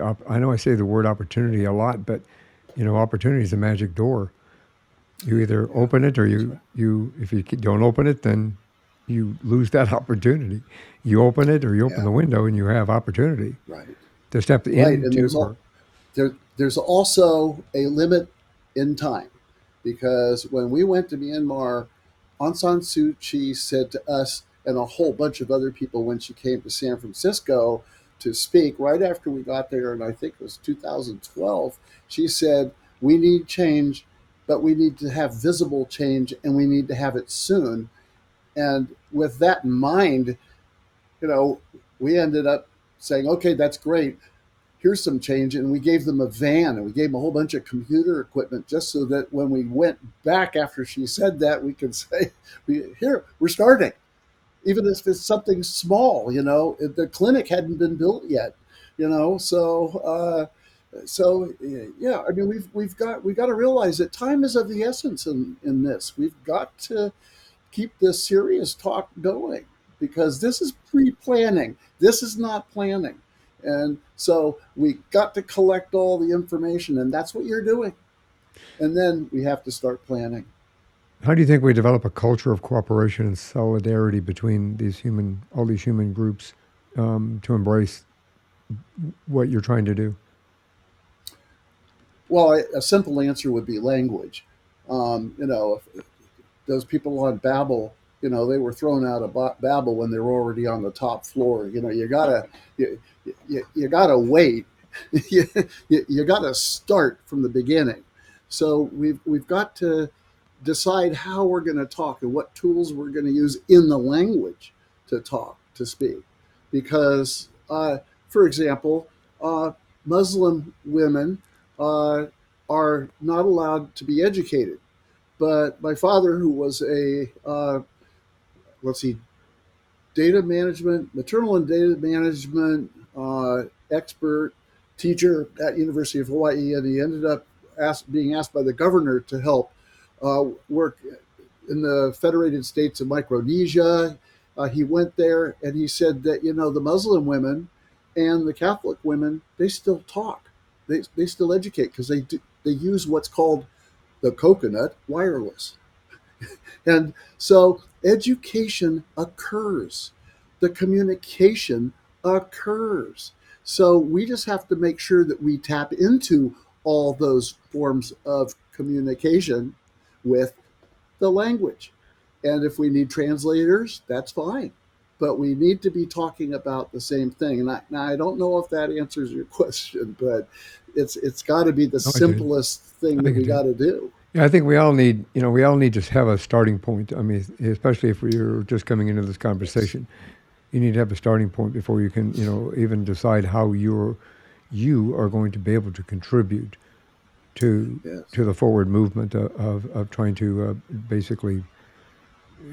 Speaker 1: uh, I know I say the word opportunity a lot, but you know, opportunity is a magic door. You either open it or you you if you don't open it, then you lose that opportunity. You open it or you open
Speaker 2: Yeah,
Speaker 1: the window, and you have opportunity
Speaker 2: right.
Speaker 1: to step
Speaker 2: Right.
Speaker 1: Into.
Speaker 2: there's there, there's also a limit in time because when we went to Myanmar, Aung San Suu Kyi said to us and a whole bunch of other people when she came to San Francisco to speak right after we got there, and I think it was 2012, she said, We need change, but we need to have visible change and we need to have it soon. And with that in mind, you know, we ended up saying, Okay, that's great here's some change and we gave them a van and we gave them a whole bunch of computer equipment just so that when we went back after she said that we could say here we're starting. Even if it's something small you know the clinic hadn't been built yet you know so uh, so yeah i mean we've we've got we got to realize that time is of the essence in in this. We've got to keep this serious talk going because this is pre-planning. This is not planning and so we got to collect all the information, and that's what you're doing. And then we have to start planning.
Speaker 1: how do you think we develop a culture of cooperation and solidarity between these human, all these human groups, um, to embrace what you're trying to do?
Speaker 2: Well, a simple answer would be language. Um, you know, if, those people on Babel, you know, they were thrown out of Babel when they were already on the top floor. You know, you gotta you, you, you gotta wait. you, you, gotta start from the beginning. So we've we've got to decide how we're going to talk and what tools we're going to use in the language to talk to speak, because, uh, for example, uh, Muslim women uh, are not allowed to be educated. But my father, who was a uh, let's see, data management, maternal and data management uh, expert teacher at University of Hawaii, and he ended up asked, being asked by the governor to help uh, work in the Federated States of Micronesia. Uh, he went there and he said that you know the Muslim women and the Catholic women they still talk, they, they still educate because they do, they use what's called the coconut wireless. and so education occurs, the communication occurs. So we just have to make sure that we tap into all those forms of communication with the language. And if we need translators, that's fine. But we need to be talking about the same thing. And I, now I don't know if that answers your question, but it's it's got to be the
Speaker 1: No,
Speaker 2: simplest thing that we got to do.
Speaker 1: Yeah, I think we all need, you know, we all need to have a starting point. I mean, especially if we're just coming into this conversation, you need to have a starting point before you can, you know, even decide how you're, you are going to be able to contribute to
Speaker 2: Yes.
Speaker 1: to the forward movement of, of, of trying to uh, basically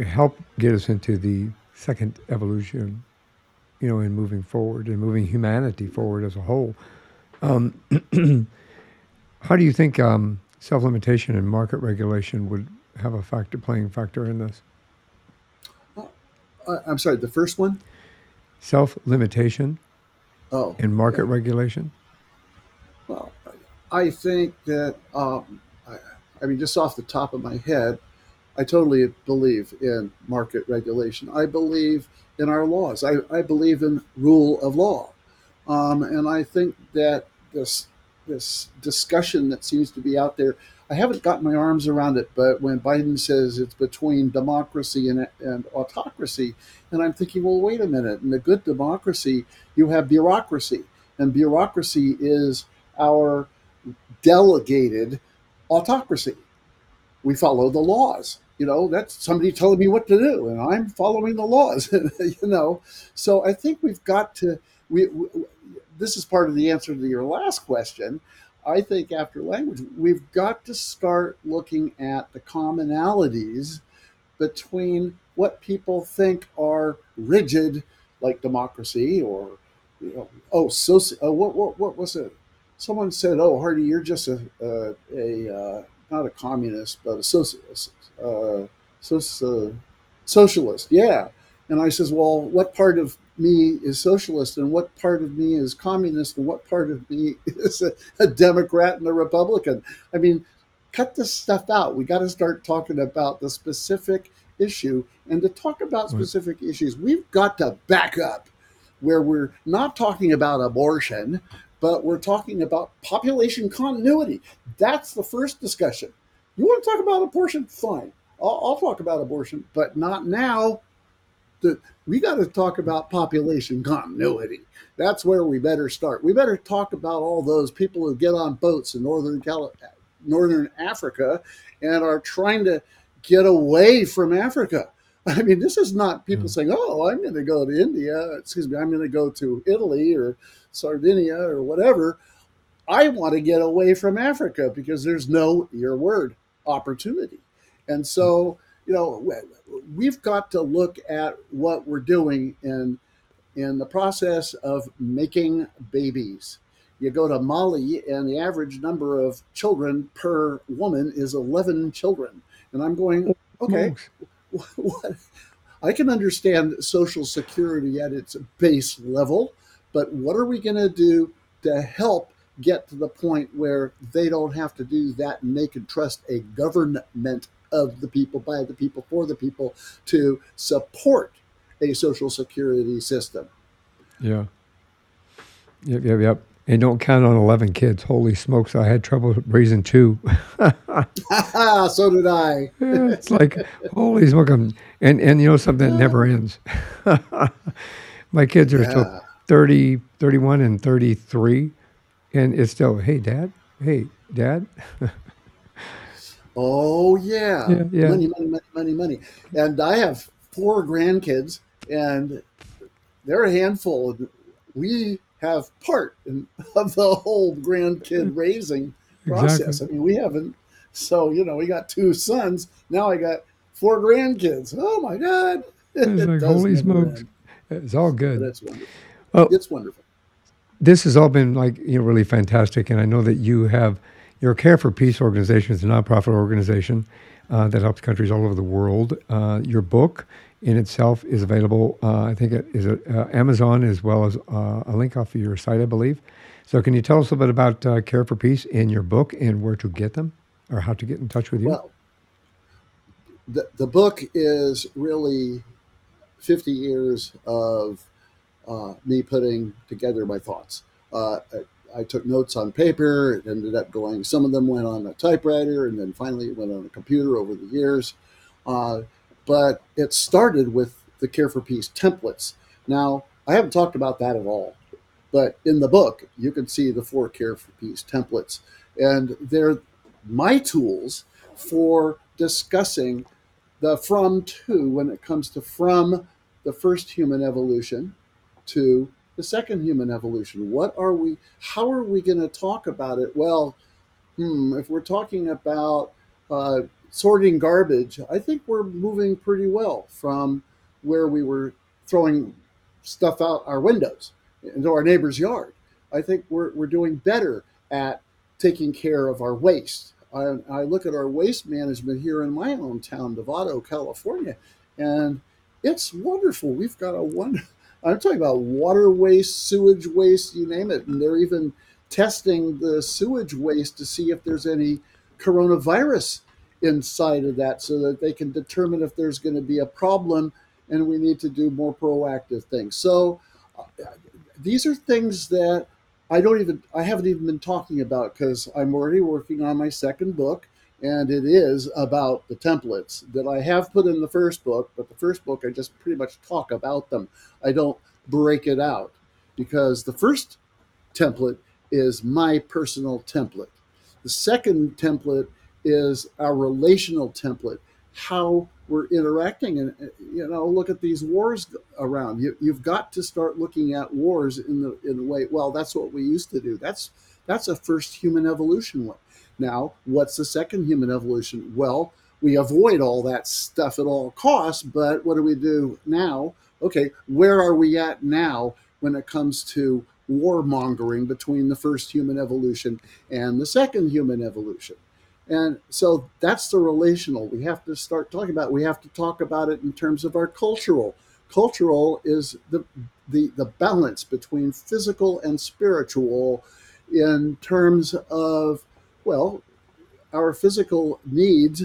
Speaker 1: help get us into the second evolution, you know, in moving forward and moving humanity forward as a whole. Um, how do you think um, self limitation and market regulation would have a factor playing factor in this?
Speaker 2: Uh, I'm sorry, the first one?
Speaker 1: Self limitation
Speaker 2: Oh,
Speaker 1: and market
Speaker 2: yeah.
Speaker 1: regulation.
Speaker 2: Well, I think that, um, I, I mean, just off the top of my head, I totally believe in market regulation. I believe in our laws. I, I believe in rule of law. Um, and I think that this this discussion that seems to be out there, I haven't gotten my arms around it, but when Biden says it's between democracy and, and autocracy, and I'm thinking, well, wait a minute. In a good democracy, you have bureaucracy, and bureaucracy is our delegated autocracy. We follow the laws. You know, that's somebody telling me what to do, and I'm following the laws. you know, so I think we've got to. We, we this is part of the answer to your last question. I think after language, we've got to start looking at the commonalities between what people think are rigid, like democracy, or you know, oh, so uh, what what what was it? Someone said, "Oh, Hardy, you're just a a, a uh, not a communist, but a socialist, uh, so, socialist." Yeah, and I says, "Well, what part of me is socialist, and what part of me is communist, and what part of me is a, a Democrat and a Republican?" I mean, cut this stuff out. We got to start talking about the specific issue. And to talk about
Speaker 1: Right.
Speaker 2: specific issues, we've got to back up where we're not talking about abortion, but we're talking about population continuity. That's the first discussion. You want to talk about abortion? Fine. I'll, I'll talk about abortion, but not now. The, we got to talk about population continuity. That's where we better start. We better talk about all those people who get on boats in northern Cali- northern Africa and are trying to get away from Africa. I mean, this is not people
Speaker 1: Yeah.
Speaker 2: saying, "Oh, I'm going to go to India." Excuse me, I'm going to go to Italy or Sardinia or whatever. I want to get away from Africa because there's no your word opportunity, and so you know we- we've got to look at what we're doing in in the process of making babies. You go to Mali, and the average number of children per woman is 11 children, and I'm going, okay, what? I can understand social security at its base level, but what are we going to do to help get to the point where they don't have to do that and they can trust a government of the people, by the people, for the people to support a social security system?
Speaker 1: Yeah. Yep, yep, yep. And don't count on 11 kids. Holy smokes, I had trouble raising two.
Speaker 2: so did I.
Speaker 1: Yeah, it's like, holy smokes. I'm, and, and you know something that never ends. My kids are still
Speaker 2: Yeah.
Speaker 1: 30, 31, and 33. And it's still, hey, dad, hey, dad.
Speaker 2: Oh yeah.
Speaker 1: Yeah, yeah.
Speaker 2: money, money, money, money, money. And I have four grandkids, and they're a handful. And we have part in, of the whole grandkid raising process.
Speaker 1: Exactly.
Speaker 2: I mean, we haven't. So you know, we got two sons. Now I got four grandkids. Oh my god!
Speaker 1: It's
Speaker 2: It
Speaker 1: like, holy smokes.
Speaker 2: end,
Speaker 1: It's all
Speaker 2: but
Speaker 1: good.
Speaker 2: it's wonderful.
Speaker 1: Oh,
Speaker 2: It's wonderful.
Speaker 1: this has all been like you know really fantastic and i know that you have your care for peace organization is a nonprofit organization uh, that helps countries all over the world. Uh, your book in itself is available uh, i think it is at uh, amazon as well as uh, a link off of your site i believe. So can you tell us a little bit about uh, care for peace in your book and where to get them or how to get in touch with you?
Speaker 2: Well, the the book is really fifty years of me putting together my thoughts. Uh, I, took notes on paper. It ended up going. Some of them went on a typewriter, and then finally it went on a computer over the years. Uh, but it started with the Care for Peace templates. Now I haven't talked about that at all, but in the book you can see the four Care for Peace templates, and they're my tools for discussing the from to when it comes to from the first human evolution to the second human evolution. What are we, how are we going to talk about it? Well, Hmm, if we're talking about uh, sorting garbage, I think we're moving pretty well from where we were throwing stuff out our windows into our neighbor's yard. I think we're, we're doing better at taking care of our waste. I, I look at our waste management here in my own town, Novato, California, and it's wonderful. We've got a one. I'm talking about water waste, sewage waste, you name it, and they're even testing the sewage waste to see if there's any coronavirus inside of that, so that they can determine if there's going to be a problem, and we need to do more proactive things. So these are things that I don't even I haven't even been talking about because I'm already working on my second book and it is about the templates that I have put in the first book, but the first book I just pretty much talk about them. I don't break it out because the first template is my personal template. The second template is our relational template, how we're interacting. And, uh, you know, look at these wars around. You, you've got to start looking at wars in the in the way, well, that's what we used to do. That's that's a first human evolution one. Now, what's the second human evolution? Well, we avoid all that stuff at all costs, but what do we do now? Okay, where are we at now when it comes to warmongering between the first human evolution and the second human evolution? And so that's the relational. We have to start talking about. We have to talk about it in terms of our cultural. Cultural is the the the balance between physical and spiritual in terms of well our physical needs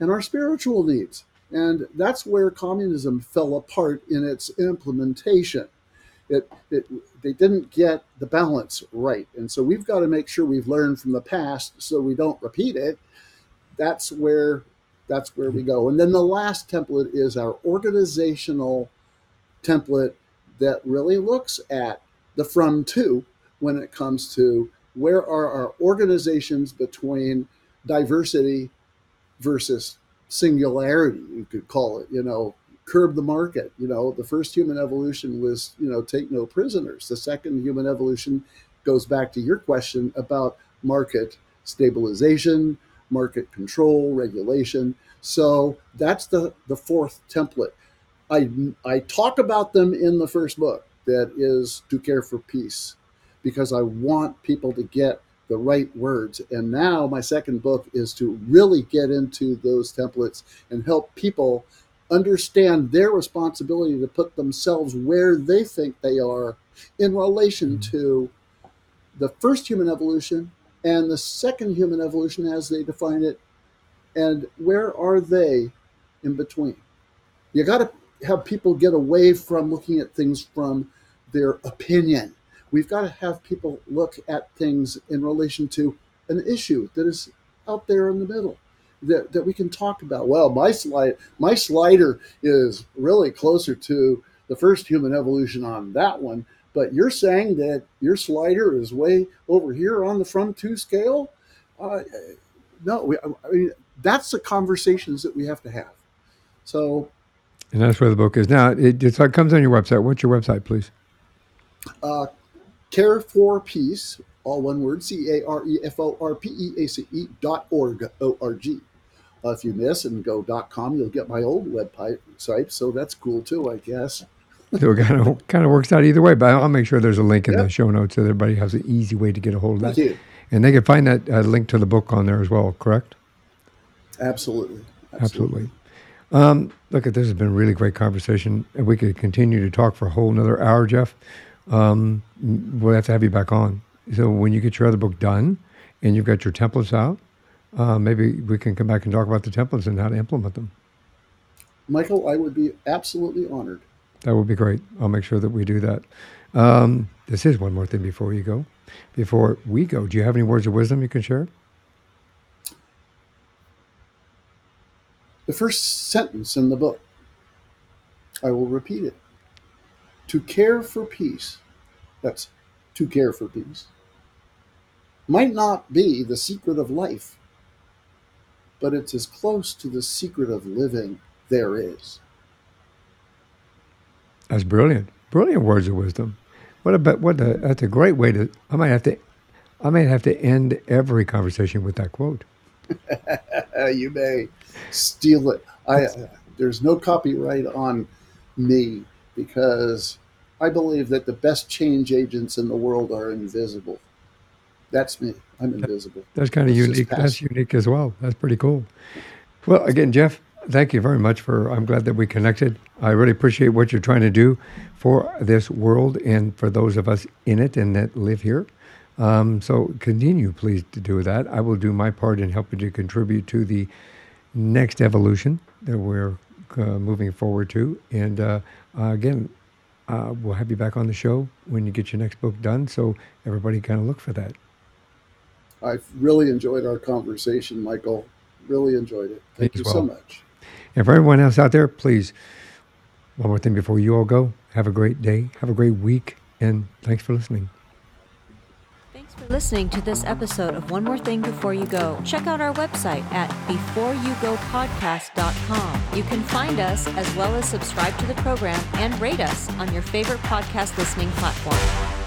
Speaker 2: and our spiritual needs. And that's where communism fell apart in its implementation. It, it, they didn't get the balance right. And so we've got to make sure we've learned from the past so we don't repeat it. That's where that's where we go. And then the last template is our organizational template that really looks at the from to when it comes to where are our organizations between diversity versus singularity you could call it you know? Curb the market you know? The first human evolution was you know take no prisoners. The second human evolution goes back to your question about market stabilization market control regulation. So that's the the fourth template. I i talk about them in the first book that is to care for peace because I want people to get the right words. And now my second book is to really get into those templates and help people understand their responsibility to put themselves where they think they are in relation mm-hmm. to the first human evolution and the second human evolution as they define it and where are they in between you got to have people get away from looking at things from their opinion we've got to have people look at things in relation to an issue that is out there in the middle that, that we can talk about. Well, my slide, my slider is really closer to the first human evolution on that one, but you're saying that your slider is way over here on the from to scale. Uh, no, we, I mean that's the conversations that we have to have. So,
Speaker 1: and that's where the book is now. It, it comes on your website. What's your website, please?
Speaker 2: Uh, Care for Peace, all one word, C A R E F O R P E A C E dot org, O R G. Uh, if you miss and go dot com, you'll get my old website, so that's cool too, I guess.
Speaker 1: so it kind of kind of works out either way, but I'll make sure there's a link in the show notes so everybody has an easy way to get a hold of that.
Speaker 2: Thank you.
Speaker 1: And they can find that uh, link to the book on there as well, correct?
Speaker 2: Absolutely.
Speaker 1: Absolutely. Absolutely. Um, look, this has been a really great conversation, and we could continue to talk for a whole another hour, Jeff um, we'll have to have you back on. So when you get your other book done and you've got your templates out, uh, maybe we can come back and talk about the templates and how to implement them.
Speaker 2: Michael, I would be absolutely honored.
Speaker 1: That would be great. I'll make sure that we do that. Um, this is one more thing before you go. Before we go, do you have any words of wisdom you can share?
Speaker 2: The first sentence in the book, I will repeat it. To care for peace, that's to care for peace, might not be the secret of life, but it's as close to the secret of living there is.
Speaker 1: That's brilliant. Brilliant words of wisdom. What about what? A, that's a great way to. I might have to. I may have to end every conversation with that quote.
Speaker 2: you may steal it. I uh, there's no copyright on me because I believe that the best change agents in the world are invisible. That's me. I'm invisible.
Speaker 1: That's kind of
Speaker 2: It's
Speaker 1: unique. That's unique as well. That's pretty cool. Well, again, Jeff, thank you very much for. I'm glad that we connected. I really appreciate what you're trying to do for this world and for those of us in it and that live here. Um, so continue, please, to do that. I will do my part in helping to contribute to the next evolution that we're uh, moving forward to. And uh, uh, again, uh, we'll have you back on the show when you get your next book done. So everybody kind of look for that.
Speaker 2: I've really enjoyed our conversation, Michael. Really enjoyed it. Thank
Speaker 1: Me
Speaker 2: you
Speaker 1: as
Speaker 2: so much.
Speaker 1: And for everyone else out there, please, one more thing before you all go. Have a great day. Have a great week. And thanks for listening.
Speaker 3: For listening to this episode of One More Thing Before You Go. Check out our website at beforeyougopodcast.com. You can find us as well as subscribe to the program and rate us on your favorite podcast listening platform.